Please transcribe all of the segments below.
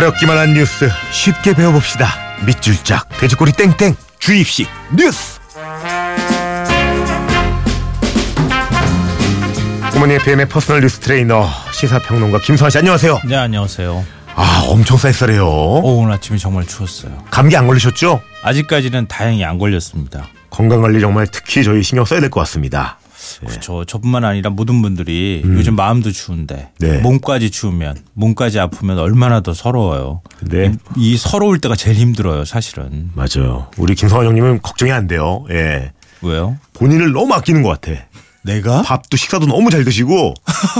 어렵기만 한 뉴스 쉽게 배워봅시다. 밑줄 짝 돼지꼬리 땡땡 주입식 뉴스. 굿모닝 FM의 personal 뉴스 트레이너 시사평론가 김수환 씨 안녕하세요. 네 안녕하세요. 아 엄청 쌀쌀해요. 오, 오늘 아침에 정말 추웠어요. 감기 안 걸리셨죠? 아직까지는 다행히 안 걸렸습니다. 건강 관리 정말 특히 저희 신경 써야 될 것 같습니다. 그렇죠. 저뿐만 아니라 모든 분들이 요즘 마음도 추운데 음. 네. 몸까지 추우면 몸까지 아프면 얼마나 더 서러워요. 네. 이, 이 서러울 때가 제일 힘들어요, 사실은. 맞아요. 우리 김성환 형님은 걱정이 안 돼요. 예. 왜요? 본인을 너무 아끼는 것 같아. 내가? 밥도 식사도 너무 잘 드시고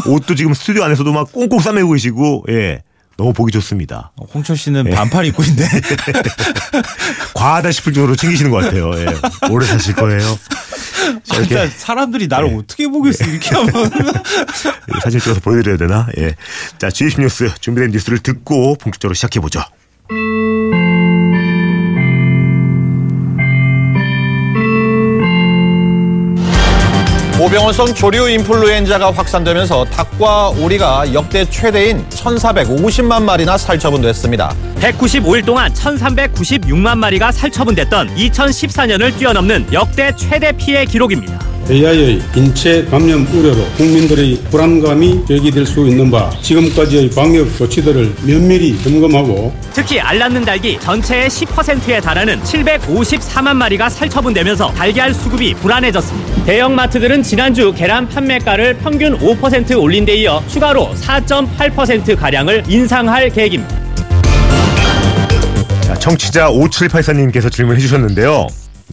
옷도 지금 스튜디오 안에서도 막 꽁꽁 싸매고 계시고 예. 너무 보기 좋습니다. 홍철 씨는 네. 반팔 입고 있는데 과하다 싶을 정도로 챙기시는 것 같아요. 예. 오래 사실 거예요. 진짜 사람들이 나를 네. 어떻게 보겠어 이렇게 하면 사진 찍어서 보여드려야 되나? 예. 자, GH 뉴스 준비된 뉴스를 듣고 본격적으로 시작해 보죠. 오병원성 조류 인플루엔자가 확산되면서 닭과 오리가 역대 최대인 1,450만 마리나 살처분됐습니다. 195일 동안 1396만 마리가 살처분됐던 2014년을 뛰어넘는 역대 최대 피해 기록입니다. AI의 인체 감염 우려로 국민들의 불안감이 제기될 수 있는 바 지금까지의 방역 조치들을 면밀히 점검하고 특히 알 낳는 닭이 전체의 10%에 달하는 754만 마리가 살처분되면서 달걀 수급이 불안해졌습니다. 대형마트들은 지난주 계란 판매가를 평균 5% 올린 데 이어 추가로 4.8% 가량을 인상할 계획입니다. 자, 청취자 5784님께서 질문해 주셨는데요.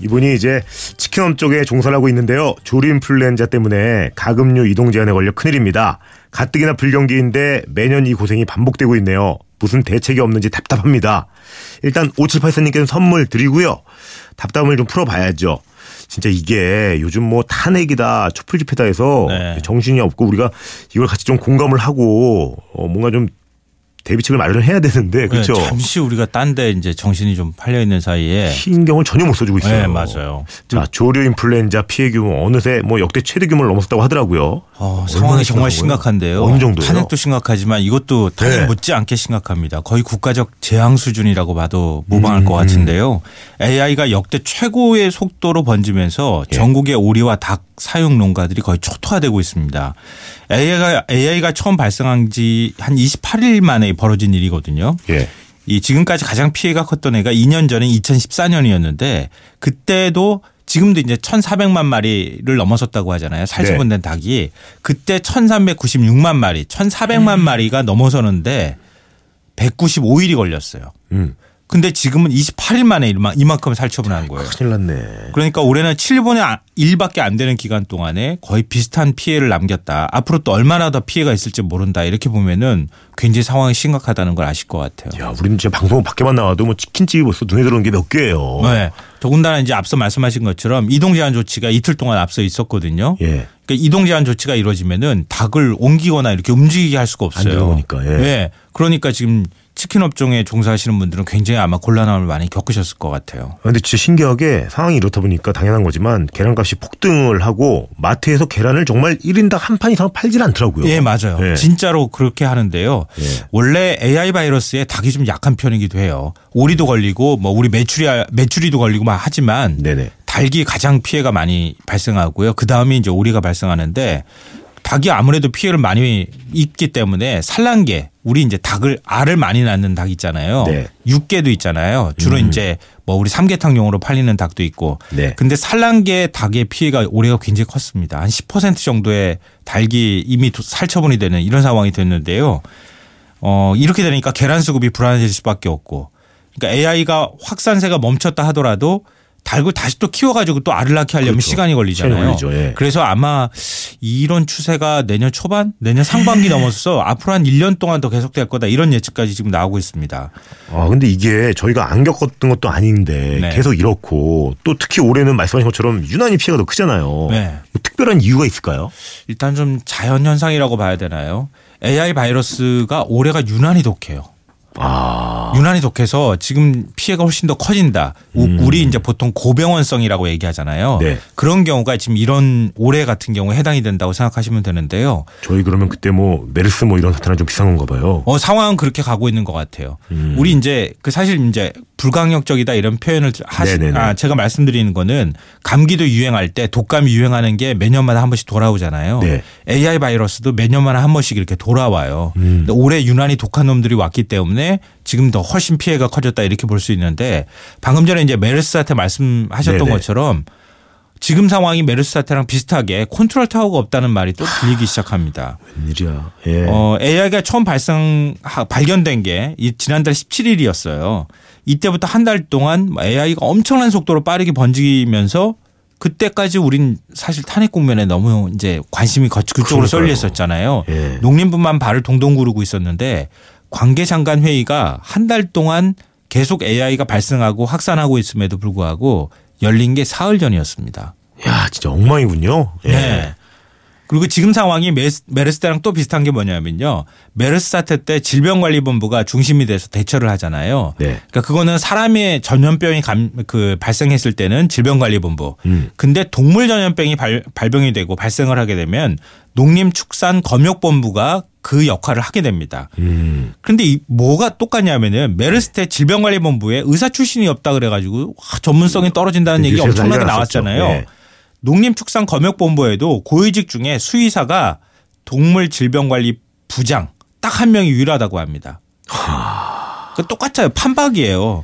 이분이 이제 치킨업 쪽에 종사를 하고 있는데요. 조류 인플루엔자 때문에 가금류 이동 제한에 걸려 큰일입니다. 가뜩이나 불경기인데 매년 이 고생이 반복되고 있네요. 무슨 대책이 없는지 답답합니다. 일단 5784님께는 선물 드리고요. 답답함을 좀 풀어봐야죠. 진짜 이게 요즘 뭐 탄핵이다, 촛불 집회다 해서 네. 정신이 없고 우리가 이걸 같이 좀 공감을 하고 어, 뭔가 좀 대비책을 마련을 해야 되는데 그렇죠. 네, 잠시 우리가 딴 데 이제 정신이 좀 팔려 있는 사이에 신경을 전혀 못 써주고 있어요. 네, 맞아요. 자, 조류 인플루엔자 피해 규모 어느새 뭐 역대 최대 규모를 넘었다고 하더라고요. 어, 상황이 정말 심각한? 심각한데요. 어느 정도예요? 탄핵도 심각하지만 이것도 탄핵 네. 못지않게 심각합니다. 거의 국가적 재앙 수준이라고 봐도 무방할 음, 것 같은데요. AI가 역대 최고의 속도로 번지면서 예. 전국의 오리와 닭 사육 농가들이 거의 초토화되고 있습니다. AI가 AI가 처음 발생한 지 한 28일 만에 벌어진 일이거든요. 예. 이 지금까지 가장 피해가 컸던 애가 2년 전인 2014년이었는데 그때도 지금도 이제 1,400만 마리를 넘어섰다고 하잖아요. 살처분된 네. 닭이 그때 1,396만 마리, 1,400만 마리가 넘어서는데 195일이 걸렸어요. 음. 근데 지금은 28일 만에 이만- 이만큼 살처분한 거예요. 큰일 났네. 그러니까 올해는 7분의 1밖에 안 되는 기간 동안에 거의 비슷한 피해를 남겼다. 앞으로 또 얼마나 더 피해가 있을지 모른다. 이렇게 보면은 굉장히 상황이 심각하다는 걸 아실 것 같아요. 야, 우리는 진짜 방송 밖에만 나와도 뭐 치킨집이 벌써 눈에 들어오는 게 몇 개예요. 네. 더군다나 이제 앞서 말씀하신 것처럼 이동 제한 조치가 이틀 동안 앞서 있었거든요. 예. 그러니까 이동 제한 조치가 이루어지면은 닭을 옮기거나 이렇게 움직이게 할 수가 없어요. 들어오니까, 예. 네. 그러니까 지금 치킨 업종에 종사하시는 분들은 굉장히 아마 곤란함을 많이 겪으셨을 것 같아요. 근데 진짜 신기하게 상황이 이렇다 보니까 당연한 거지만 계란값이 폭등을 하고 마트에서 계란을 정말 1인당 한 판 이상 팔질 않더라고요. 예, 맞아요. 예. 진짜로 그렇게 하는데요. 예. 원래 AI 바이러스에 닭이 좀 약한 편이기도 해요. 오리도 걸리고 뭐 우리 메추리 메추리도 걸리고 막 하지만 네네. 닭이 가장 피해가 많이 발생하고요. 그 다음에 이제 오리가 발생하는데 닭이 아무래도 피해를 많이 입기 때문에 산란계 우리 이제 닭을 알을 많이 낳는 닭 있잖아요. 네. 육계도 있잖아요. 주로 음. 이제 뭐 우리 삼계탕용으로 팔리는 닭도 있고. 네. 근데 산란계 닭의 피해가 올해가 굉장히 컸습니다. 한 10% 정도의 닭이 이미 도- 살처분이 되는 이런 상황이 됐는데요. 어, 이렇게 되니까 계란 수급이 불안해질 수밖에 없고. 그러니까 AI가 확산세가 멈췄다 하더라도 닭을 다시 또 키워가지고 또 알을 낳게 하려면 그렇죠. 시간이 걸리잖아요. 예. 그래서 아마 이런 추세가 내년 초반, 내년 상반기 넘어서 앞으로 한 1년 동안 더 계속될 거다 이런 예측까지 지금 나오고 있습니다. 아, 근데 이게 저희가 안 겪었던 것도 아닌데 네. 계속 이렇고 또 특히 올해는 말씀하신 것처럼 유난히 피해가 더 크잖아요. 네. 뭐 특별한 이유가 있을까요? 일단 좀 자연 현상이라고 봐야 되나요? AI 바이러스가 올해가 유난히 독해요. 아. 유난히 독해서 지금 피해가 훨씬 더 커진다. 우- 우리 이제 보통 고병원성이라고 얘기하잖아요. 네. 그런 경우가 지금 이런 올해 같은 경우에 해당이 된다고 생각하시면 되는데요. 저희 그러면 그때 뭐 메르스 뭐 이런 사태랑 좀 비슷한 건가 봐요. 어, 상황은 그렇게 가고 있는 것 같아요. 음. 우리 이제 그 사실 이제 불강력적이다 이런 표현을 하시, 네네네. 아, 제가 말씀드리는 거는 감기도 유행할 때 독감이 유행하는 게 매년마다 한 번씩 돌아오잖아요. 네. AI 바이러스도 매년마다 한 번씩 이렇게 돌아와요. 음. 올해 유난히 독한 놈들이 왔기 때문에 지금 더 훨씬 피해가 커졌다 이렇게 볼 수 있는데 방금 전에 이제 메르스 사태 말씀하셨던 네네. 것처럼 지금 상황이 메르스 사태랑 비슷하게 컨트롤 타워가 없다는 말이 또 들리기 시작합니다. 웬일이야. 예. 어, AI가 처음 발생 발견된 게 이 지난달 17일이었어요. 이때부터 한 달 동안 AI가 엄청난 속도로 빠르게 번지면서 그때까지 우린 사실 탄핵 국면에 너무 이제 관심이 거- 그쪽으로. 쏠려 있었잖아요. 예. 농림부만 발을 동동 구르고 있었는데 관계장관 회의가 한 달 동안 계속 AI가 발생하고 확산하고 있음에도 불구하고 열린 게 사흘 전이었습니다. 야, 진짜 엉망이군요. 예. 네. 그리고 지금 상황이 메스- 메르스 때랑 또 비슷한 게 뭐냐면요. 메르스 사태 때 질병관리본부가 중심이 돼서 대처를 하잖아요. 네. 그러니까 그거는 사람의 전염병이 감, 그 발생했을 때는 질병관리본부. 음. 근데 동물 전염병이 발, 발병이 되고 발생을 하게 되면 농림축산검역본부가 그 역할을 하게 됩니다. 음. 그런데 이 뭐가 똑같냐면은 메르스 때 질병관리본부에 의사 출신이 없다 그래가지고 와, 전문성이 떨어진다는 얘기 엄청나게. 나왔잖아요. 네. 농림축산검역본부에도 고위직 중에 수의사가 동물질병관리 부장 딱 한 명이 유일하다고 합니다. 그 똑같아요. 판박이에요.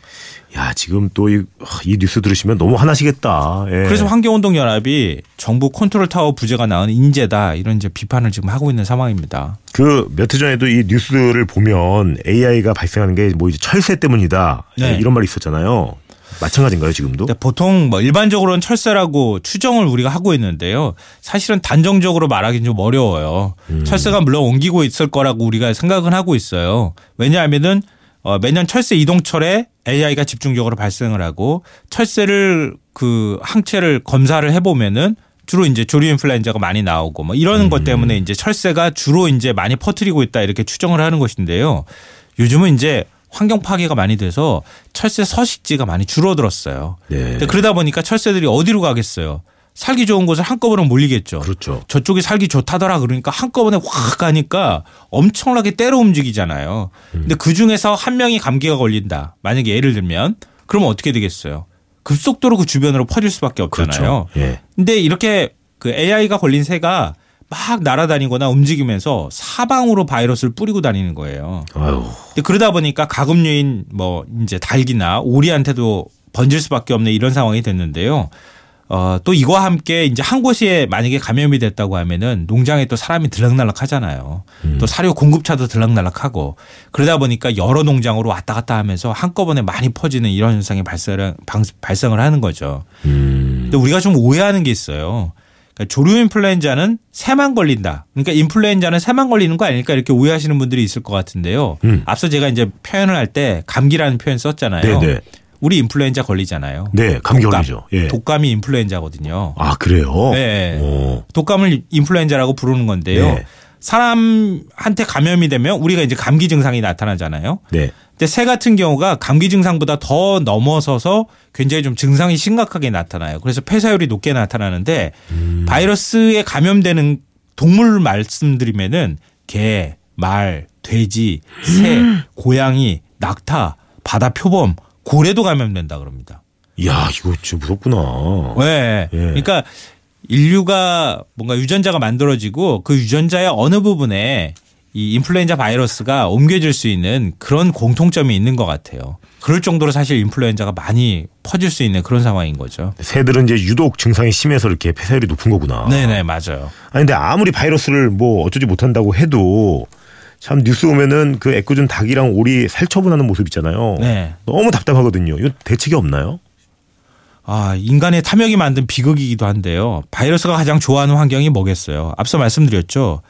야, 지금 또 이 이 뉴스 들으시면 너무 화나시겠다. 예. 그래서 환경운동연합이 정부 컨트롤 타워 부재가 낳은 인재다 이런 이제 비판을 지금 하고 있는 상황입니다. 그 몇 해 전에도 이 뉴스를 보면 AI가 발생하는 게 뭐 이제 철새 때문이다. 네. 이런 말이 있었잖아요. 마찬가지인가요, 지금도? 근데 보통 뭐 일반적으로는 철새라고 추정을 우리가 하고 있는데요. 사실은 단정적으로 말하기는 좀 어려워요. 철새가 물론 옮기고 있을 거라고 우리가 생각은 하고 있어요. 왜냐하면은 어, 매년 철새 이동철에 AI가 집중적으로 발생을 하고 철새를 그 항체를 검사를 해보면은 주로 이제 조류 인플루엔자가 많이 나오고 뭐 이러는 것 때문에 이제 철새가 주로 이제 많이 퍼뜨리고 있다 이렇게 추정을 하는 것인데요. 요즘은 이제 환경 파괴가 많이 돼서 철새 서식지가 많이 줄어들었어요. 네. 그러다 보니까 철새들이 어디로 가겠어요? 살기 좋은 곳을 한꺼번에 몰리겠죠. 그렇죠. 저쪽이 살기 좋다더라 그러니까 한꺼번에 확 가니까 엄청나게 때려 움직이잖아요. 음. 근데 그 중에서 한 명이 감기가 걸린다. 만약에 예를 들면 그러면 어떻게 되겠어요? 급속도로 그 주변으로 퍼질 수밖에 없잖아요. 그렇죠. 예. 근데 이렇게 그 AI가 걸린 새가 막 날아다니거나 움직이면서 사방으로 바이러스를 뿌리고 다니는 거예요. 아유. 근데 그러다 보니까 가금류인 뭐 이제 닭이나 오리한테도 번질 수밖에 없는 이런 상황이 됐는데요. 어, 또 이와 함께 이제 한 곳에 만약에 감염이 됐다고 하면은 농장에 또 사람이 들락날락 하잖아요. 또 사료 공급차도 들락날락 하고 그러다 보니까 여러 농장으로 왔다 갔다 하면서 한꺼번에 많이 퍼지는 이런 현상이 발생을, 방- 발생을 하는 거죠. 음. 근데 우리가 좀 오해하는 게 있어요. 그러니까 조류 인플루엔자는 새만 걸린다. 그러니까 인플루엔자는 새만 걸리는 거 아닐까 이렇게 오해하시는 분들이 있을 것 같은데요. 음. 앞서 제가 이제 표현을 할 때 감기라는 표현 썼잖아요. 네네. 우리 인플루엔자 걸리잖아요. 네, 감기 독감. 걸리죠. 예. 독감이 인플루엔자거든요. 아, 그래요? 네. 오. 독감을 인플루엔자라고 부르는 건데요. 네. 사람한테 감염이 되면 우리가 이제 감기 증상이 나타나잖아요. 네. 근데 새 같은 경우가 감기 증상보다 더 넘어서서 굉장히 좀 증상이 심각하게 나타나요. 그래서 폐사율이 높게 나타나는데 바이러스에 감염되는 동물 말씀드리면은 개, 말, 돼지, 새, 고양이, 낙타, 바다 표범, 고래도 감염된다 그럽니다. 이야, 이거 진짜 무섭구나. 네. 예. 그러니까 인류가 뭔가 유전자가 만들어지고 그 유전자의 어느 부분에 이 인플루엔자 바이러스가 옮겨질 수 있는 그런 공통점이 있는 것 같아요. 그럴 정도로 사실 인플루엔자가 많이 퍼질 수 있는 그런 상황인 거죠. 새들은 이제 유독 증상이 심해서 이렇게 폐사율이 높은 거구나. 네네 맞아요. 아니 근데 아무리 바이러스를 뭐 어쩌지 못한다고 해도 참 뉴스 보면은 그 애꿎은 닭이랑 오리 살처분하는 모습 있잖아요. 네. 너무 답답하거든요. 이거 대책이 없나요? 아, 인간의 탐욕이 만든 비극이기도 한데요. 바이러스가 가장 좋아하는 환경이 뭐겠어요? 앞서 말씀드렸죠.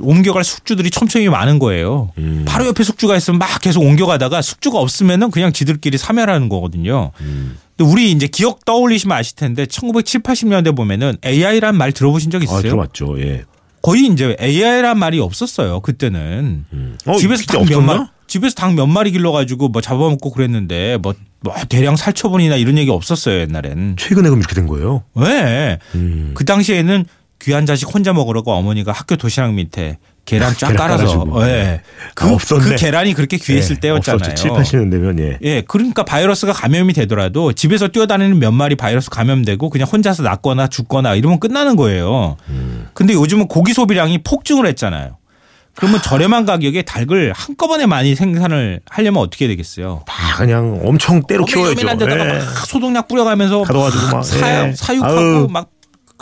옮겨갈 숙주들이 촘촘히 많은 거예요. 음. 바로 옆에 숙주가 있으면 막 계속 옮겨가다가 숙주가 없으면은 그냥 지들끼리 사멸하는 거거든요. 음. 근데 우리 이제 기억 떠올리시면 아실 텐데 1970, 80년대 보면은 AI란 말 들어보신 적 아, 있어요? 들어봤죠. 예. 거의 이제 AI란 말이 없었어요. 그때는. 어, 집에서 딱몇 없었나? 마 집에서 닭 몇 마리 길러가지고 뭐 잡아먹고 그랬는데 뭐, 뭐 대량 살처분이나 이런 얘기 없었어요 옛날엔. 최근에 그럼 이렇게 된 거예요? 왜? 음. 그 당시에는 귀한 자식 혼자 먹으라고 어머니가 학교 도시락 밑에 계란 쫙 계란 깔아서. 예. 그, 아, 없었네. 그 계란이 그렇게 귀했을 예, 때였잖아요. 없었죠. 7, 80년대면 예. 예, 그러니까 바이러스가 감염이 되더라도 집에서 뛰어다니는 몇 마리 바이러스 감염되고 그냥 혼자서 낫거나 죽거나 이러면 끝나는 거예요. 음. 근데 요즘은 고기 소비량이 폭증을 했잖아요. 그러면 저렴한 가격에 닭을 한꺼번에 많이 생산을 하려면 어떻게 되겠어요? 다 그냥 엄청 때로 키워야죠. 데다가 예. 막 소독약 뿌려가면서 가둬가지고 막, 사, 예. 사육하고 아유. 막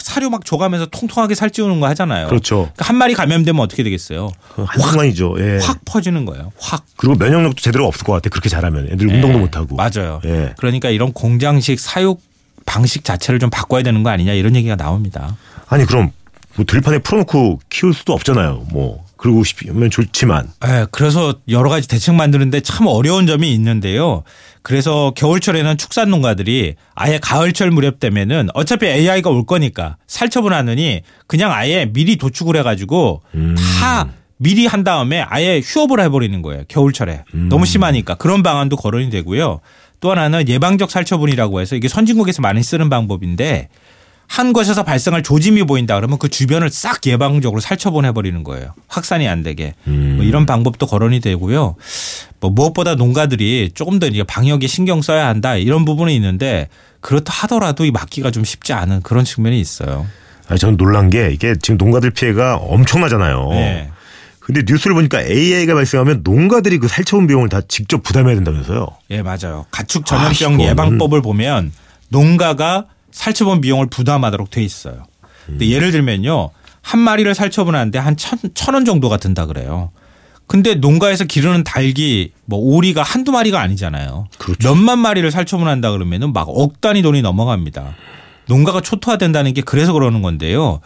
사료 막 줘가면서 통통하게 살찌우는 거 하잖아요. 그렇죠. 그러니까 한 마리 감염되면 어떻게 되겠어요? 한순간이죠. 예. 확 퍼지는 거예요. 확. 그리고 면역력도 제대로 없을 것 같아. 그렇게 잘하면 애들 운동도 예, 못 하고. 맞아요. 예. 그러니까 이런 공장식 사육 방식 자체를 좀 바꿔야 되는 거 아니냐 이런 얘기가 나옵니다. 아니 그럼 뭐 들판에 풀어놓고 키울 수도 없잖아요. 뭐 그러고 싶으면 좋지만 예, 그래서 여러 가지 대책 만드는데 참 어려운 점이 있는데요. 그래서 겨울철에는 축산 농가들이 아예 가을철 무렵 되면은 어차피 AI가 올 거니까 살처분 하느니 그냥 아예 미리 도축을 해가지고 다 미리 한 다음에 아예 휴업을 해버리는 거예요. 겨울철에 너무 심하니까 그런 방안도 거론이 되고요. 또 하나는 예방적 살처분이라고 해서 이게 선진국에서 많이 쓰는 방법인데 한 곳에서 발생할 조짐이 보인다 그러면 그 주변을 싹 예방적으로 살처분해 버리는 거예요. 확산이 안 되게. 뭐 이런 방법도 거론이 되고요. 뭐 무엇보다 농가들이 조금 더 이제 방역에 신경 써야 한다 이런 부분이 있는데 그렇다 하더라도 이 막기가 좀 쉽지 않은 그런 측면이 있어요. 아니 저는 놀란 게 이게 지금 농가들 피해가 엄청나잖아요. 네. 근데 뉴스를 보니까 AI가 발생하면 농가들이 그 살처분 비용을 다 직접 부담해야 된다면서요. 예, 맞아요. 가축 아, 전염병 이거는- 예방법을 보면 농가가 살처분 비용을 부담하도록 돼 있어요. 근데 예를 들면요. 한 마리를 살처분하는데 한 천, 천 원 정도가 든다 그래요. 근데 농가에서 기르는 닭이 뭐 오리가 한두 마리가 아니잖아요. 그렇죠. 몇만 마리를 살처분한다 그러면은 막 억 단위 돈이 넘어갑니다. 농가가 초토화된다는 게 그래서 그러는 건데요.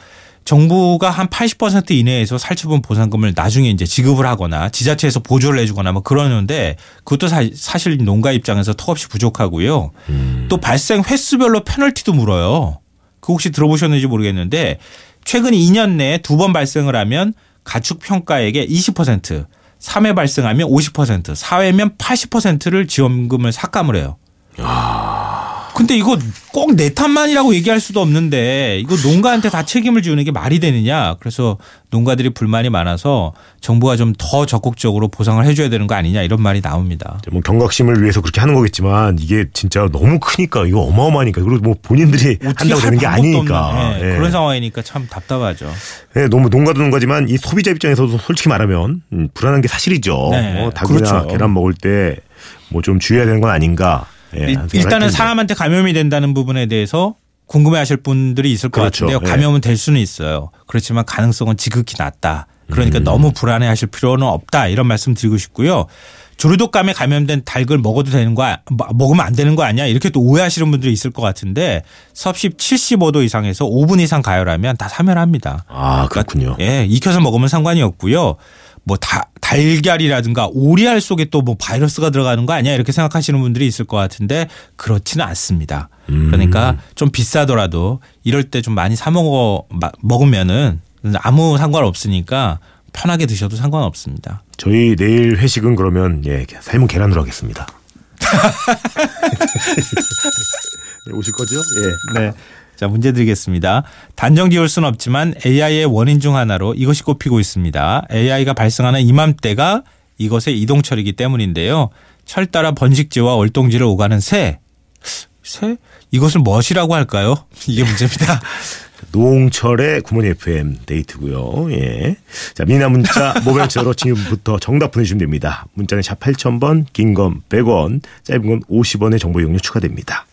정부가 한 80% 이내에서 살처분 보상금을 나중에 이제 지급을 하거나 지자체에서 보조를 해주거나 뭐 그러는데 그것도 사, 사실 농가 입장에서 턱없이 부족하고요. 또 발생 횟수별로 페널티도 물어요. 그 혹시 들어보셨는지 모르겠는데 최근 2년 내에 두 번 발생을 하면 가축 평가액의 20%, 3회 발생하면 50%, 4회면 80%를 지원금을 삭감을 해요. 근데 이거 꼭 내 탓만이라고 얘기할 수도 없는데 이거 농가한테 다 책임을 지우는 게 말이 되느냐. 그래서 농가들이 불만이 많아서 정부가 좀 더 적극적으로 보상을 해줘야 되는 거 아니냐 이런 말이 나옵니다. 뭐 경각심을 위해서 그렇게 하는 거겠지만 이게 진짜 너무 크니까 이거 어마어마하니까 그리고 뭐 본인들이 한다고 할 되는 게 아니니까 예, 예. 그런 상황이니까 참 답답하죠. 예, 너무 농가도 농가지만 이 소비자 입장에서도 솔직히 말하면 음, 불안한 게 사실이죠. 네, 어, 닭이나 그렇죠. 계란 먹을 때 뭐 좀 주의해야 되는 건 아닌가. 예, 일- 일단은. 사람한테 감염이 된다는 부분에 대해서 궁금해하실 분들이 있을 것 그렇죠. 같은데요. 예. 감염은 될 수는 있어요. 그렇지만 가능성은 지극히 낮다. 그러니까 음. 너무 불안해하실 필요는 없다. 이런 말씀 드리고 싶고요. 조류독감에 감염된 닭을 먹어도 되는 거, 아- 뭐- 먹으면 안 되는 거 아니야? 이렇게 또 오해하시는 분들이 있을 것 같은데 섭씨 75도 이상에서 5분 이상 가열하면 다 사멸합니다. 아 그렇군요. 예, 익혀서 먹으면 상관이 없고요. 뭐 다, 달걀이라든가 오리알 속에 또 뭐 바이러스가 들어가는 거 아니야 이렇게 생각하시는 분들이 있을 것 같은데 그렇지는 않습니다. 그러니까 좀 비싸더라도 이럴 때 좀 많이 사 먹어 마- 먹으면은 아무 상관 없으니까 편하게 드셔도 상관없습니다. 저희 내일 회식은 그러면 예 삶은 계란으로 하겠습니다. 네, 오실 거죠? 예. 네. 자, 문제 드리겠습니다. 단정 지을 수는 없지만 AI의 원인 중 하나로 이것이 꼽히고 있습니다. AI가 발생하는 이맘때가 이것의 이동철이기 때문인데요. 철 따라 번식지와 월동지를 오가는 새. 새? 이것을 무엇이라고 할까요? 이게 문제입니다. 노홍철의 구몬이 FM 데이트고요. 예. 자, 미나 문자 모바일처로 지금부터 정답 보내주시면 됩니다. 문자는 샵 8000번, 긴 건 100원, 짧은 건 50원의 정보 이용료 추가됩니다.